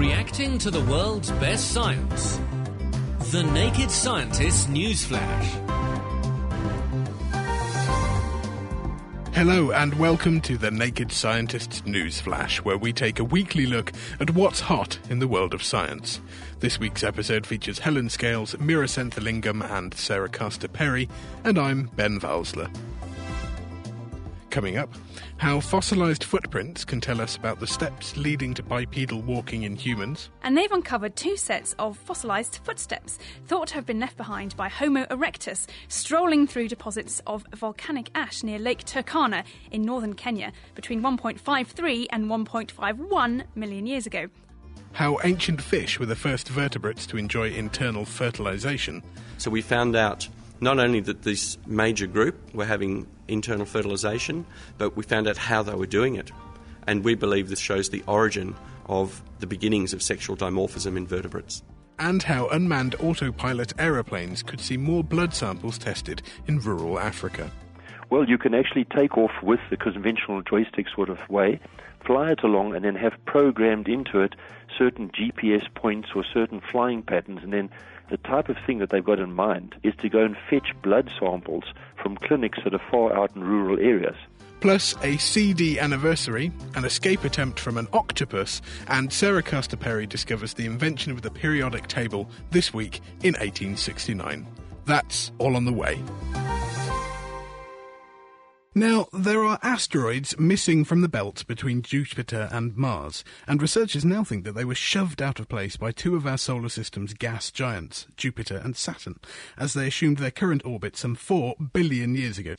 Reacting to the world's best science. The Naked Scientist Newsflash. Hello and welcome to the Naked Scientists Newsflash, where we take a weekly look at what's hot in the world of science. This week's episode features Helen Scales, Meera Senthilingam, and Sarah Castor Perry, and I'm Ben Valsler. Coming up, how fossilised footprints can tell us about the steps leading to bipedal walking in humans. And they've uncovered two sets of fossilised footsteps thought to have been left behind by Homo erectus strolling through deposits of volcanic ash near Lake Turkana in northern Kenya between 1.53 and 1.51 million years ago. How ancient fish were the first vertebrates to enjoy internal fertilisation. So we found out not only that this major group were having internal fertilisation, but we found out how they were doing it. And we believe this shows the origin of the beginnings of sexual dimorphism in vertebrates. And how unmanned autopilot aeroplanes could see more blood samples tested in rural Africa. Well, you can actually take off with the conventional joystick sort of way, fly it along, and then have programmed into it certain GPS points or certain flying patterns, and then the type of thing that they've got in mind is to go and fetch blood samples from clinics that are far out in rural areas. Plus a CD anniversary, an escape attempt from an octopus, and Sarah Castor Perry discovers the invention of the periodic table this week in 1869. That's all on the way. Now, there are asteroids missing from the belt between Jupiter and Mars, and researchers now think that they were shoved out of place by two of our solar system's gas giants, Jupiter and Saturn, as they assumed their current orbit some four billion years ago.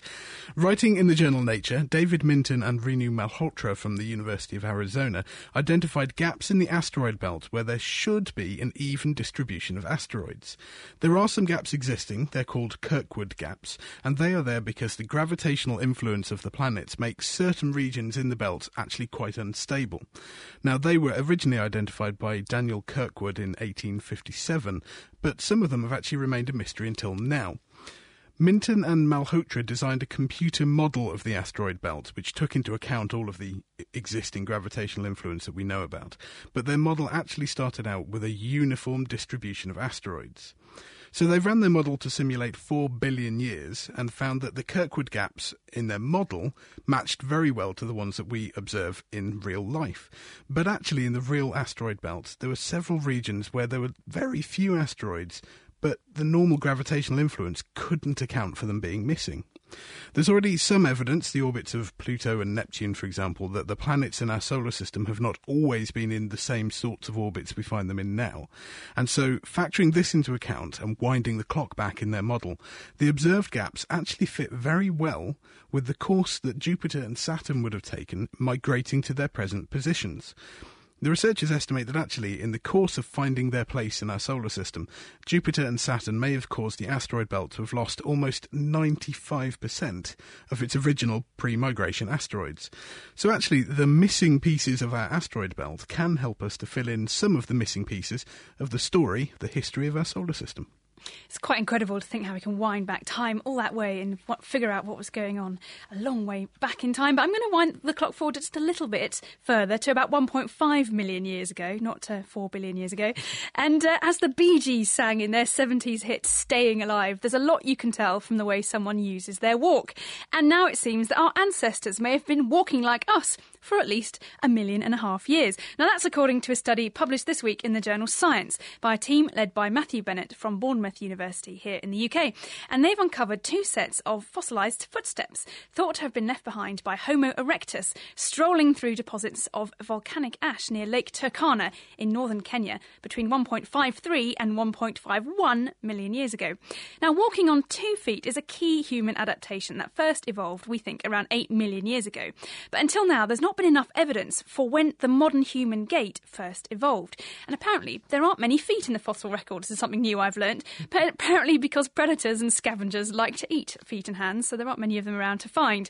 Writing in the journal Nature, David Minton and Renu Malhotra from the University of Arizona identified gaps in the asteroid belt where there should be an even distribution of asteroids. There are some gaps existing, they're called Kirkwood gaps, and they are there because the gravitational influence influence of the planets makes certain regions in the belt actually quite unstable. Now, they were originally identified by Daniel Kirkwood in 1857, but some of them have actually remained a mystery until now. Minton and Malhotra designed a computer model of the asteroid belt, which took into account all of the existing gravitational influence that we know about. But their model actually started out with a uniform distribution of asteroids. So they ran their model to simulate 4 billion years and found that the Kirkwood gaps in their model matched very well to the ones that we observe in real life. But actually, in the real asteroid belt, there were several regions where there were very few asteroids, but the normal gravitational influence couldn't account for them being missing. There's already some evidence, the orbits of Pluto and Neptune, for example, that the planets in our solar system have not always been in the same sorts of orbits we find them in now. And so, factoring this into account and winding the clock back in their model, the observed gaps actually fit very well with the course that Jupiter and Saturn would have taken migrating to their present positions. The researchers estimate that actually, in the course of finding their place in our solar system, Jupiter and Saturn may have caused the asteroid belt to have lost almost 95% of its original pre migration asteroids. So, actually, the missing pieces of our asteroid belt can help us to fill in some of the missing pieces of the story, the history of our solar system. It's quite incredible to think how we can wind back time all that way and figure out what was going on a long way back in time. But I'm going to wind the clock forward just a little bit further to about 1.5 million years ago, not to 4 billion years ago. And uh, as the Bee Gees sang in their 70s hit Staying Alive, there's a lot you can tell from the way someone uses their walk. And now it seems that our ancestors may have been walking like us for at least a million and a half years. Now, that's according to a study published this week in the journal Science by a team led by Matthew Bennett from Bournemouth University here in the UK. And they've uncovered two sets of fossilised footsteps thought to have been left behind by Homo erectus strolling through deposits of volcanic ash near Lake Turkana in northern Kenya between 1.53 and 1.51 million years ago. Now, walking on two feet is a key human adaptation that first evolved, we think, around 8 million years ago. But until now, there's not been enough evidence for when the modern human gait first evolved. And apparently, there aren't many feet in the fossil record. This is something new I've learned. Apparently, because predators and scavengers like to eat feet and hands, so there aren't many of them around to find.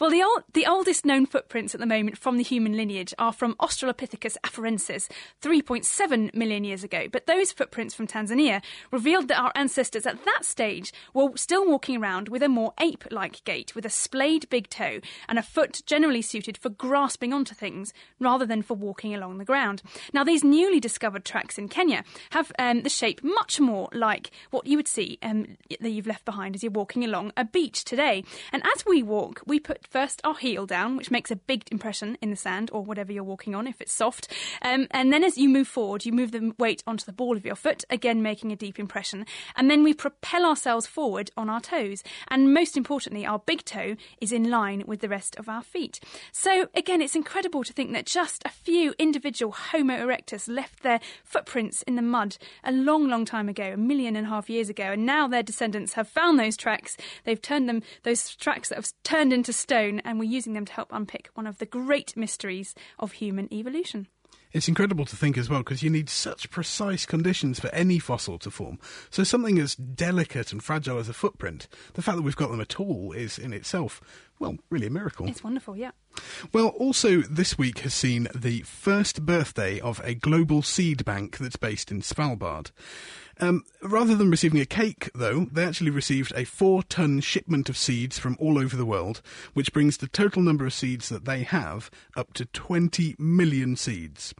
Well, the, old, the oldest known footprints at the moment from the human lineage are from Australopithecus afarensis 3.7 million years ago. But those footprints from Tanzania revealed that our ancestors at that stage were still walking around with a more ape like gait, with a splayed big toe and a foot generally suited for grasping onto things rather than for walking along the ground. Now, these newly discovered tracks in Kenya have um, the shape much more like what you would see um, that you've left behind as you're walking along a beach today. And as we walk, we put first our heel down, which makes a big impression in the sand or whatever you're walking on if it's soft. Um, and then as you move forward, you move the weight onto the ball of your foot, again making a deep impression. And then we propel ourselves forward on our toes. And most importantly, our big toe is in line with the rest of our feet. So again, it's incredible to think that just a few individual Homo erectus left their footprints in the mud a long, long time ago, a million and a half years ago. And now their descendants have found those tracks. They've turned them, those tracks that have turned into stone, and we're using them to help unpick one of the great mysteries of human evolution. It's incredible to think as well because you need such precise conditions for any fossil to form. So something as delicate and fragile as a footprint, the fact that we've got them at all is in itself, well, really a miracle. It's wonderful, yeah. Well, also this week has seen the first birthday of a global seed bank that's based in Svalbard. Um, rather than receiving a cake, though, they actually received a four ton shipment of seeds from all over the world, which brings the total number of seeds that they have up to 20 million seeds.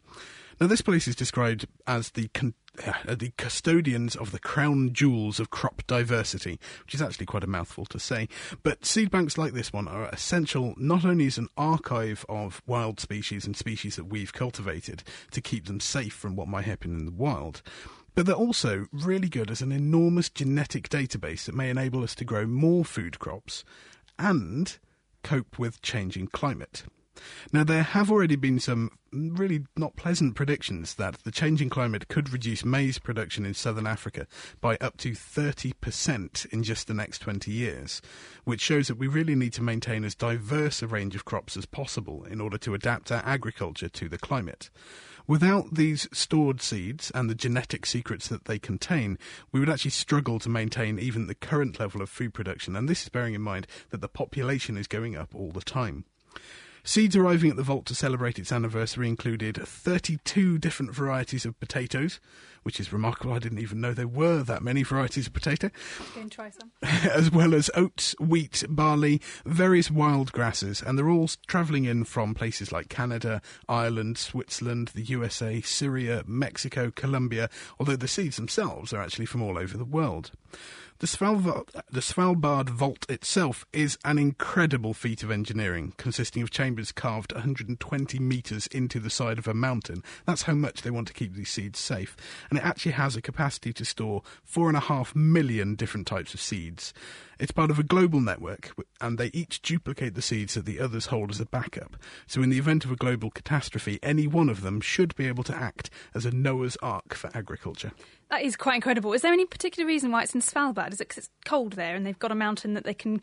Now, this place is described as the con- uh, the custodians of the crown jewels of crop diversity, which is actually quite a mouthful to say. But seed banks like this one are essential not only as an archive of wild species and species that we've cultivated to keep them safe from what might happen in the wild, but they're also really good as an enormous genetic database that may enable us to grow more food crops and cope with changing climate. Now, there have already been some really not pleasant predictions that the changing climate could reduce maize production in southern Africa by up to 30% in just the next 20 years, which shows that we really need to maintain as diverse a range of crops as possible in order to adapt our agriculture to the climate. Without these stored seeds and the genetic secrets that they contain, we would actually struggle to maintain even the current level of food production, and this is bearing in mind that the population is going up all the time. Seeds arriving at the vault to celebrate its anniversary included 32 different varieties of potatoes, which is remarkable. I didn't even know there were that many varieties of potato. Go and try some. as well as oats, wheat, barley, various wild grasses, and they're all travelling in from places like Canada, Ireland, Switzerland, the USA, Syria, Mexico, Colombia, although the seeds themselves are actually from all over the world. The Svalbard, the Svalbard Vault itself is an incredible feat of engineering, consisting of chambers carved 120 metres into the side of a mountain. That's how much they want to keep these seeds safe. And it actually has a capacity to store four and a half million different types of seeds. It's part of a global network, and they each duplicate the seeds that the others hold as a backup. So, in the event of a global catastrophe, any one of them should be able to act as a Noah's Ark for agriculture. That is quite incredible. Is there any particular reason why it's in Svalbard? Is it because it's cold there and they've got a mountain that they can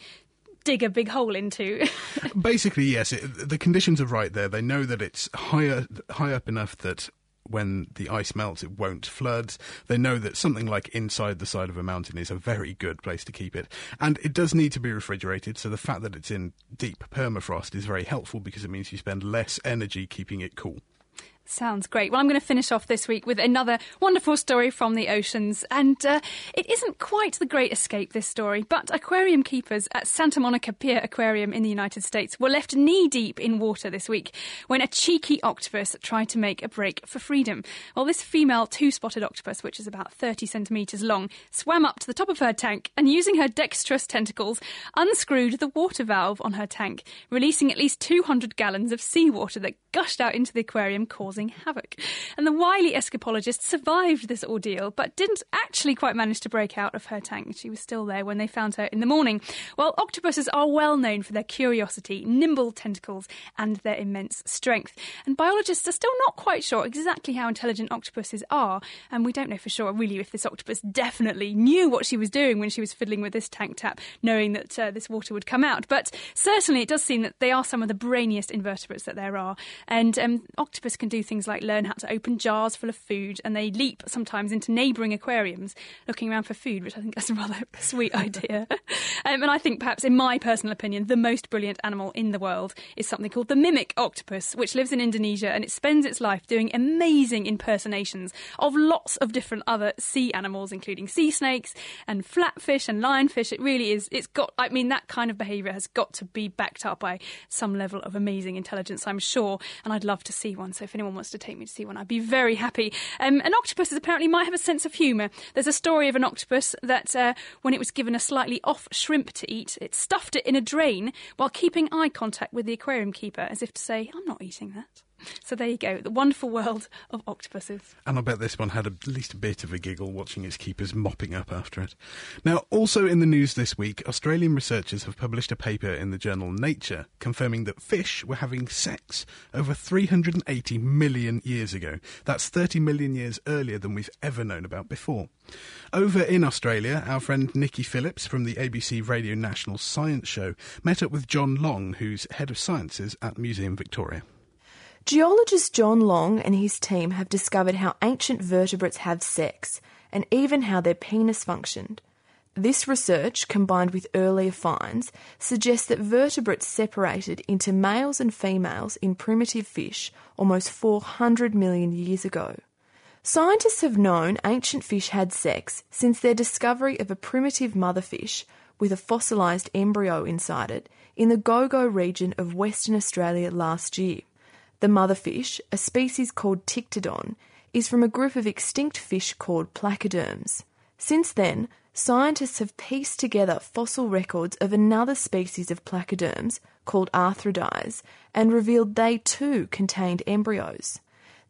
dig a big hole into? Basically, yes. It, the conditions are right there. They know that it's higher, high up enough that when the ice melts, it won't flood. They know that something like inside the side of a mountain is a very good place to keep it. And it does need to be refrigerated, so the fact that it's in deep permafrost is very helpful because it means you spend less energy keeping it cool. Sounds great. Well, I'm going to finish off this week with another wonderful story from the oceans. And uh, it isn't quite the great escape, this story, but aquarium keepers at Santa Monica Pier Aquarium in the United States were left knee deep in water this week when a cheeky octopus tried to make a break for freedom. Well, this female two spotted octopus, which is about 30 centimetres long, swam up to the top of her tank and using her dexterous tentacles unscrewed the water valve on her tank, releasing at least 200 gallons of seawater that gushed out into the aquarium, causing causing havoc. And the wily escapologist survived this ordeal, but didn't actually quite manage to break out of her tank. She was still there when they found her in the morning. Well, octopuses are well known for their curiosity, nimble tentacles, and their immense strength. And biologists are still not quite sure exactly how intelligent octopuses are, and we don't know for sure really if this octopus definitely knew what she was doing when she was fiddling with this tank tap, knowing that uh, this water would come out. But certainly it does seem that they are some of the brainiest invertebrates that there are, and um, octopus can do things like learn how to open jars full of food, and they leap sometimes into neighbouring aquariums looking around for food, which I think is a rather sweet idea. um, and I think perhaps, in my personal opinion, the most brilliant animal in the world is something called the mimic octopus, which lives in Indonesia and it spends its life doing amazing impersonations of lots of different other sea animals, including sea snakes and flatfish and lionfish. It really is. It's got. I mean, that kind of behaviour has got to be backed up by some level of amazing intelligence, I'm sure. And I'd love to see one. So if anyone wants to take me to see one, I'd be very happy. Um, an octopus apparently might have a sense of humour. There's a story of an octopus that uh, when it was given a slightly off shrimp to eat, it stuffed it in a drain while keeping eye contact with the aquarium keeper as if to say, I'm not eating that. So there you go, the wonderful world of octopuses. And I bet this one had at least a bit of a giggle watching its keepers mopping up after it. Now, also in the news this week, Australian researchers have published a paper in the journal Nature confirming that fish were having sex over 380 million years ago. That's 30 million years earlier than we've ever known about before. Over in Australia, our friend Nikki Phillips from the ABC Radio National Science Show met up with John Long, who's head of sciences at Museum Victoria. Geologist John Long and his team have discovered how ancient vertebrates have sex and even how their penis functioned. This research, combined with earlier finds, suggests that vertebrates separated into males and females in primitive fish almost 400 million years ago. Scientists have known ancient fish had sex since their discovery of a primitive motherfish with a fossilised embryo inside it in the Gogo region of Western Australia last year. The motherfish, a species called Ptyctodon, is from a group of extinct fish called placoderms. Since then, scientists have pieced together fossil records of another species of placoderms called arthrodires and revealed they too contained embryos.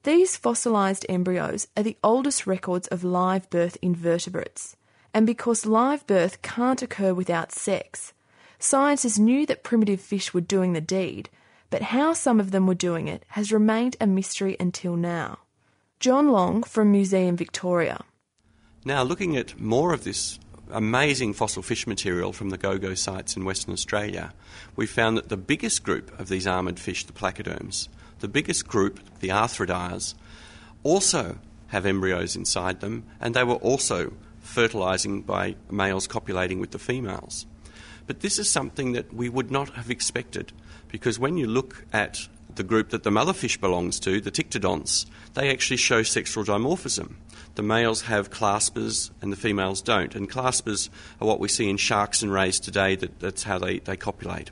These fossilised embryos are the oldest records of live birth invertebrates. And because live birth can't occur without sex, scientists knew that primitive fish were doing the deed, but how some of them were doing it has remained a mystery until now. John Long from Museum Victoria. Now, looking at more of this amazing fossil fish material from the Gogo sites in Western Australia, we found that the biggest group of these armoured fish, the placoderms, the biggest group, the arthrodires, also have embryos inside them, and they were also fertilising by males copulating with the females. But this is something that we would not have expected because when you look at the group that the motherfish belongs to, the Ptyctodonts, they actually show sexual dimorphism. The males have claspers and the females don't. And claspers are what we see in sharks and rays today, that, that's how they, they copulate.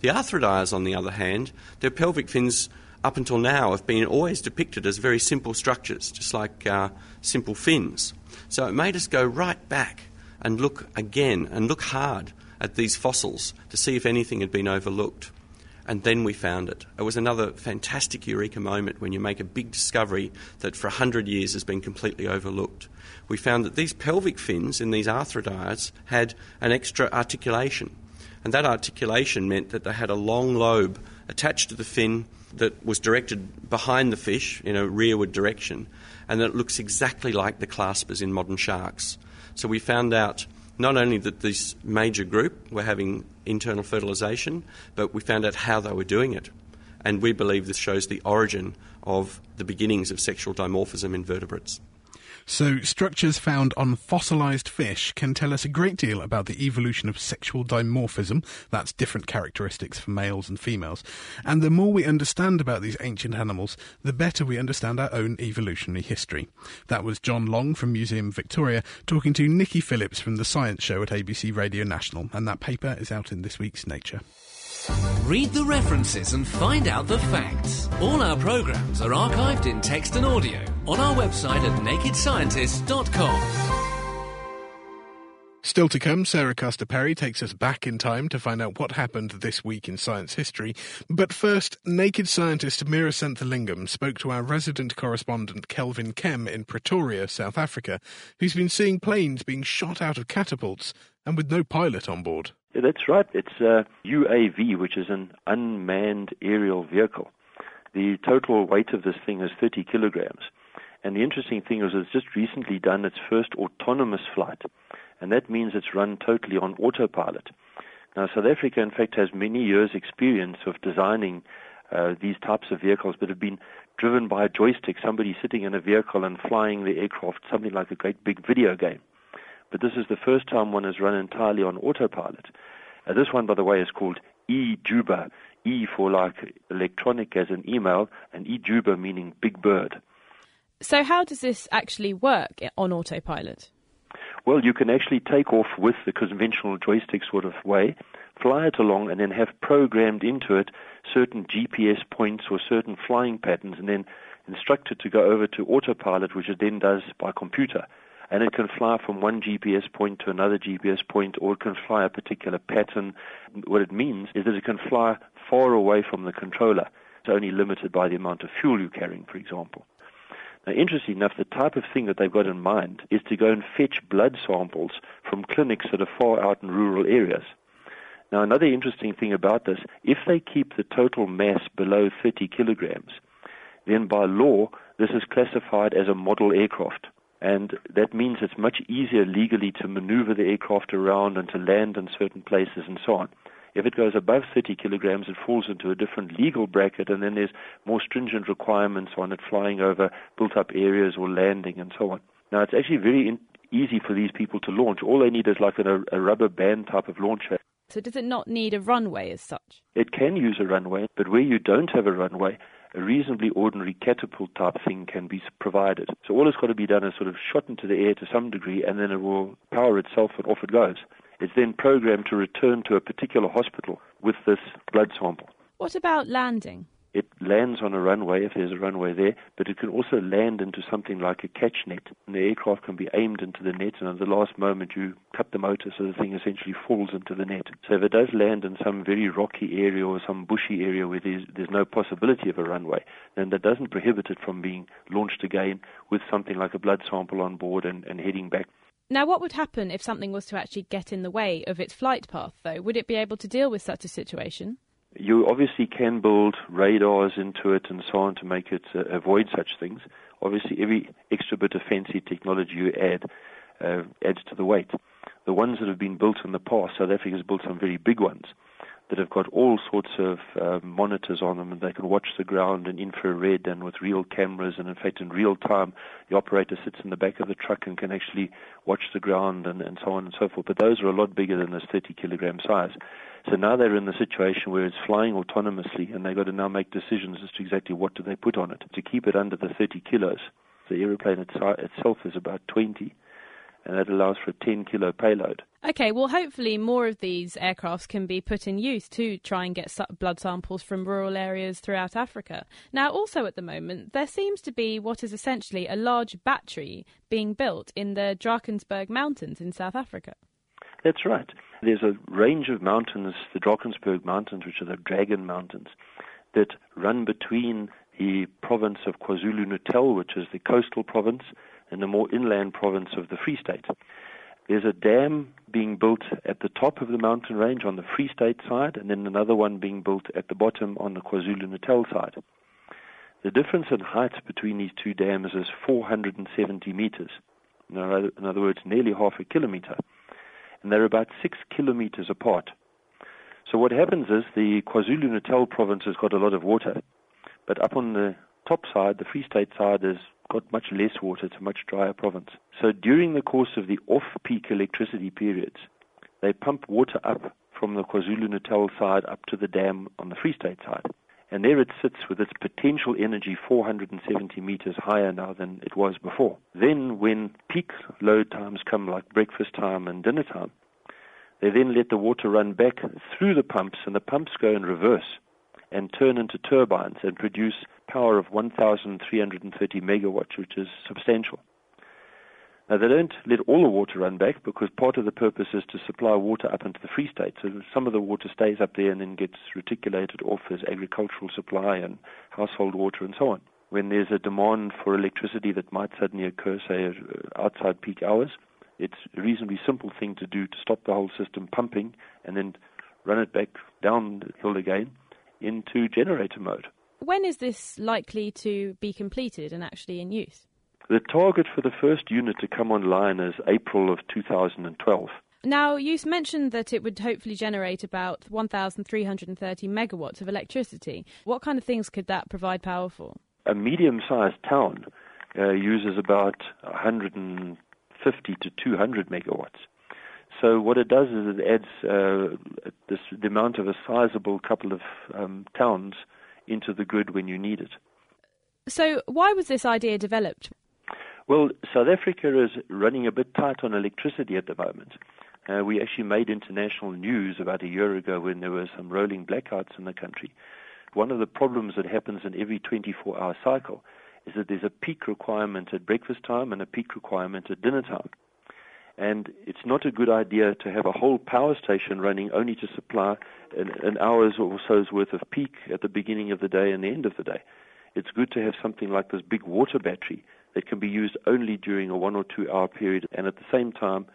The arthrodires, on the other hand, their pelvic fins up until now have been always depicted as very simple structures, just like uh, simple fins. So it made us go right back and look again and look hard at these fossils to see if anything had been overlooked. And then we found it. It was another fantastic eureka moment when you make a big discovery that for 100 years has been completely overlooked. We found that these pelvic fins in these arthrodires had an extra articulation. And that articulation meant that they had a long lobe attached to the fin that was directed behind the fish in a rearward direction, and that looks exactly like the claspers in modern sharks. So we found out not only that this major group were having internal fertilisation, but we found out how they were doing it. And we believe this shows the origin of the beginnings of sexual dimorphism in vertebrates. So, structures found on fossilised fish can tell us a great deal about the evolution of sexual dimorphism, that's different characteristics for males and females. And the more we understand about these ancient animals, the better we understand our own evolutionary history. That was John Long from Museum Victoria talking to Nikki Phillips from the Science Show at ABC Radio National, and that paper is out in this week's Nature. Read the references and find out the facts. All our programs are archived in text and audio on our website at nakedscientist.com. Still to come, Sarah Castor Perry takes us back in time to find out what happened this week in science history. But first, naked scientist Meera Senthilingam spoke to our resident correspondent Kelvin Kemm in Pretoria, South Africa, who's been seeing planes being shot out of catapults and with no pilot on board. Yeah, that's right. It's a UAV, which is an unmanned aerial vehicle. The total weight of this thing is 30 kilograms. And the interesting thing is it's just recently done its first autonomous flight and that means it's run totally on autopilot. Now, South Africa, in fact, has many years' experience of designing uh, these types of vehicles, but have been driven by a joystick, somebody sitting in a vehicle and flying the aircraft, something like a great big video game. But this is the first time one has run entirely on autopilot. Uh, this one, by the way, is called e-Juba, E for like electronic as an email, and e-Juba meaning big bird. So, how does this actually work on autopilot? Well, you can actually take off with the conventional joystick sort of way, fly it along, and then have programmed into it certain GPS points or certain flying patterns, and then instruct it to go over to autopilot, which it then does by computer. And it can fly from one GPS point to another GPS point, or it can fly a particular pattern. What it means is that it can fly far away from the controller. It's only limited by the amount of fuel you're carrying, for example. Now, interestingly enough, the type of thing that they've got in mind is to go and fetch blood samples from clinics that are far out in rural areas. Now, another interesting thing about this, if they keep the total mass below 30 kilograms, then by law, this is classified as a model aircraft. And that means it's much easier legally to maneuver the aircraft around and to land in certain places and so on. If it goes above 30 kilograms, it falls into a different legal bracket, and then there's more stringent requirements on it flying over built up areas or landing and so on. Now, it's actually very in- easy for these people to launch. All they need is like a, a rubber band type of launcher. So, does it not need a runway as such? It can use a runway, but where you don't have a runway, a reasonably ordinary catapult type thing can be provided. So all that's got to be done is sort of shot into the air to some degree, and then it will power itself and off it goes. It's then programmed to return to a particular hospital with this blood sample. What about landing? It lands on a runway if there's a runway there, but it can also land into something like a catch net. And the aircraft can be aimed into the net, and at the last moment you cut the motor so the thing essentially falls into the net. So if it does land in some very rocky area or some bushy area where there's, there's no possibility of a runway, then that doesn't prohibit it from being launched again with something like a blood sample on board and, and heading back now, what would happen if something was to actually get in the way of its flight path, though? Would it be able to deal with such a situation? You obviously can build radars into it and so on to make it uh, avoid such things. Obviously, every extra bit of fancy technology you add uh, adds to the weight. The ones that have been built in the past, South Africa has built some very big ones that have got all sorts of uh, monitors on them and they can watch the ground in infrared and with real cameras and in fact in real time the operator sits in the back of the truck and can actually watch the ground and, and so on and so forth. But those are a lot bigger than this 30 kilogram size. So now they're in the situation where it's flying autonomously and they've got to now make decisions as to exactly what do they put on it. To keep it under the 30 kilos the aeroplane itself is about 20 and that allows for a 10 kilo payload. Okay, well, hopefully more of these aircrafts can be put in use to try and get blood samples from rural areas throughout Africa. Now, also at the moment, there seems to be what is essentially a large battery being built in the Drakensberg Mountains in South Africa. That's right. There's a range of mountains, the Drakensberg Mountains, which are the Dragon Mountains, that run between the province of KwaZulu Natal, which is the coastal province, in the more inland province of the Free State. There's a dam being built at the top of the mountain range on the Free State side, and then another one being built at the bottom on the KwaZulu Natal side. The difference in height between these two dams is 470 meters. In other words, nearly half a kilometer. And they're about six kilometers apart. So what happens is the KwaZulu Natal province has got a lot of water, but up on the top side, the Free State side, is got much less water. It's a much drier province. So during the course of the off-peak electricity periods, they pump water up from the KwaZulu-Natal side up to the dam on the Free State side. And there it sits with its potential energy 470 meters higher now than it was before. Then when peak load times come like breakfast time and dinner time, they then let the water run back through the pumps and the pumps go in reverse and turn into turbines and produce power of 1,330 megawatts, which is substantial. Now, they don't let all the water run back because part of the purpose is to supply water up into the Free State. So some of the water stays up there and then gets reticulated off as agricultural supply and household water and so on. When there's a demand for electricity that might suddenly occur, say, uh, outside peak hours, it's a reasonably simple thing to do to stop the whole system pumping and then run it back downhill again into generator mode. When is this likely to be completed and actually in use? The target for the first unit to come online is April of 2012. Now, you mentioned that it would hopefully generate about 1,330 megawatts of electricity. What kind of things could that provide power for? a medium-sized town uh, uses about 150 to 200 megawatts. So what it does is it adds uh, this, the amount of a sizable couple of um, towns into the grid when you need it. So why was this idea developed? Well, South Africa is running a bit tight on electricity at the moment. Uh, we actually made international news about a year ago when there were some rolling blackouts in the country. One of the problems that happens in every 24 hour cycle is that there's a peak requirement at breakfast time and a peak requirement at dinner time. And it's not a good idea to have a whole power station running only to supply an, an hour's or so's worth of peak at the beginning of the day and the end of the day. It's good to have something like this big water battery that can be used only during a one or two hour period and at the same time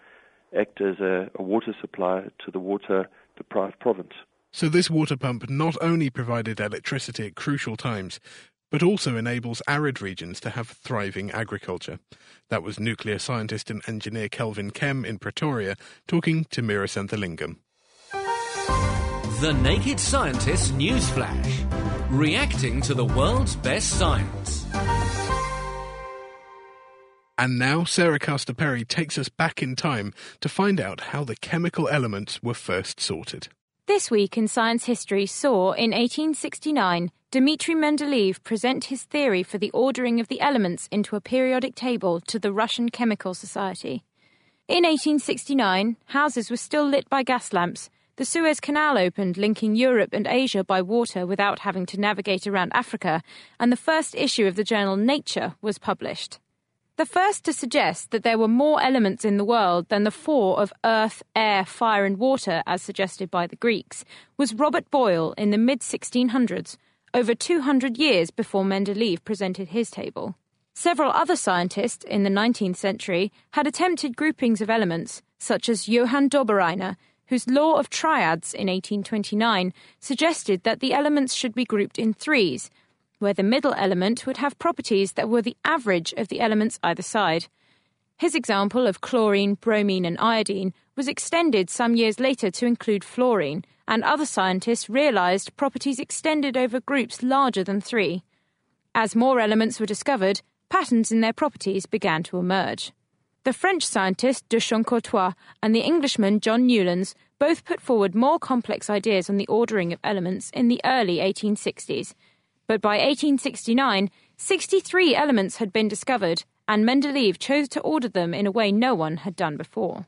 act as a, a water supply to the water deprived province. So, this water pump not only provided electricity at crucial times, but also enables arid regions to have thriving agriculture. That was nuclear scientist and engineer Kelvin Kemm in Pretoria talking to Meera Senthilingam. The Naked Scientist Newsflash, reacting to the world's best science. And now Sarah Castor Perry takes us back in time to find out how the chemical elements were first sorted. This week in science history saw, in 1869, Dmitry Mendeleev present his theory for the ordering of the elements into a periodic table to the Russian Chemical Society. In 1869, houses were still lit by gas lamps, the Suez Canal opened, linking Europe and Asia by water without having to navigate around Africa, and the first issue of the journal Nature was published. The first to suggest that there were more elements in the world than the four of earth, air, fire, and water, as suggested by the Greeks, was Robert Boyle in the mid 1600s, over 200 years before Mendeleev presented his table. Several other scientists in the 19th century had attempted groupings of elements, such as Johann Dobereiner, whose law of triads in 1829 suggested that the elements should be grouped in threes, where the middle element would have properties that were the average of the elements either side. His example of chlorine, bromine, and iodine was extended some years later to include fluorine, and other scientists realized properties extended over groups larger than three. As more elements were discovered, patterns in their properties began to emerge. The French scientist de Chancourtois and the Englishman John Newlands both put forward more complex ideas on the ordering of elements in the early 1860s, but by 1869, 63 elements had been discovered, and Mendeleev chose to order them in a way no one had done before.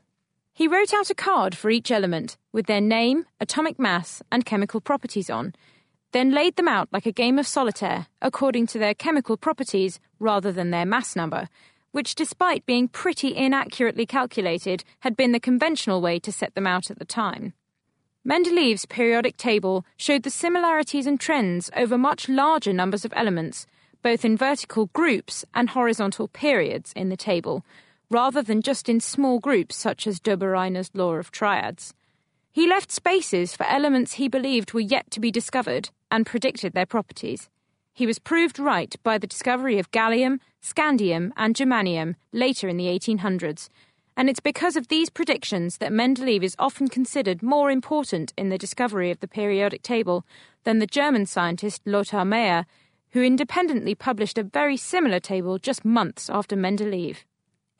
He wrote out a card for each element with their name, atomic mass, and chemical properties on, then laid them out like a game of solitaire according to their chemical properties rather than their mass number, which, despite being pretty inaccurately calculated, had been the conventional way to set them out at the time. Mendeleev's periodic table showed the similarities and trends over much larger numbers of elements, both in vertical groups and horizontal periods in the table, rather than just in small groups such as Dobereiner's law of triads. He left spaces for elements he believed were yet to be discovered and predicted their properties. He was proved right by the discovery of gallium, scandium, and germanium later in the 1800s, and it's because of these predictions that Mendeleev is often considered more important in the discovery of the periodic table than the German scientist Lothar Meyer, who independently published a very similar table just months after Mendeleev.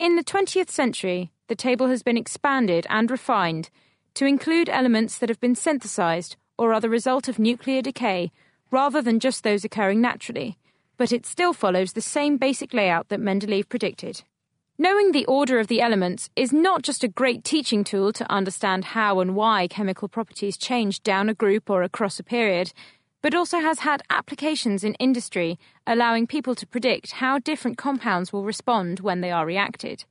In the 20th century, the table has been expanded and refined to include elements that have been synthesized or are the result of nuclear decay rather than just those occurring naturally, but it still follows the same basic layout that Mendeleev predicted. Knowing the order of the elements is not just a great teaching tool to understand how and why chemical properties change down a group or across a period, but also has had applications in industry, allowing people to predict how different compounds will respond when they are reacted.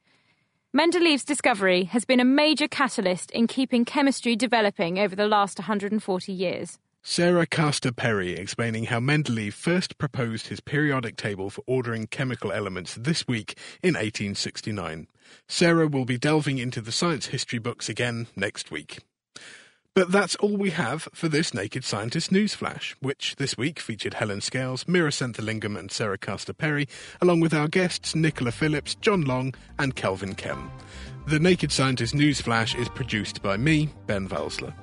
Mendeleev's discovery has been a major catalyst in keeping chemistry developing over the last 140 years. Sarah Castor Perry explaining how Mendeleev first proposed his periodic table for ordering chemical elements this week in 1869. Sarah will be delving into the science history books again next week. But that's all we have for this Naked Scientist Newsflash, which this week featured Helen Scales, Meera Senthilingam, and Sarah Castor Perry, along with our guests Nicola Phillips, John Long, and Kelvin Kemm. The Naked Scientist Newsflash is produced by me, Ben Valsler.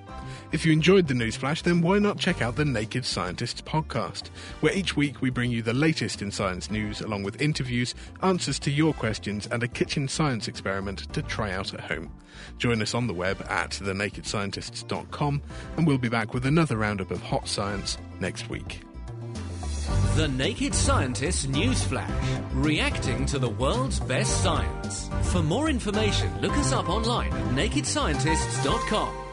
If you enjoyed the newsflash, then why not check out the Naked Scientists podcast, where each week we bring you the latest in science news, along with interviews, answers to your questions, and a kitchen science experiment to try out at home. Join us on the web at thenakedscientists.com, and we'll be back with another roundup of hot science next week. The Naked Scientists Newsflash, reacting to the world's best science. For more information, look us up online at nakedscientists.com.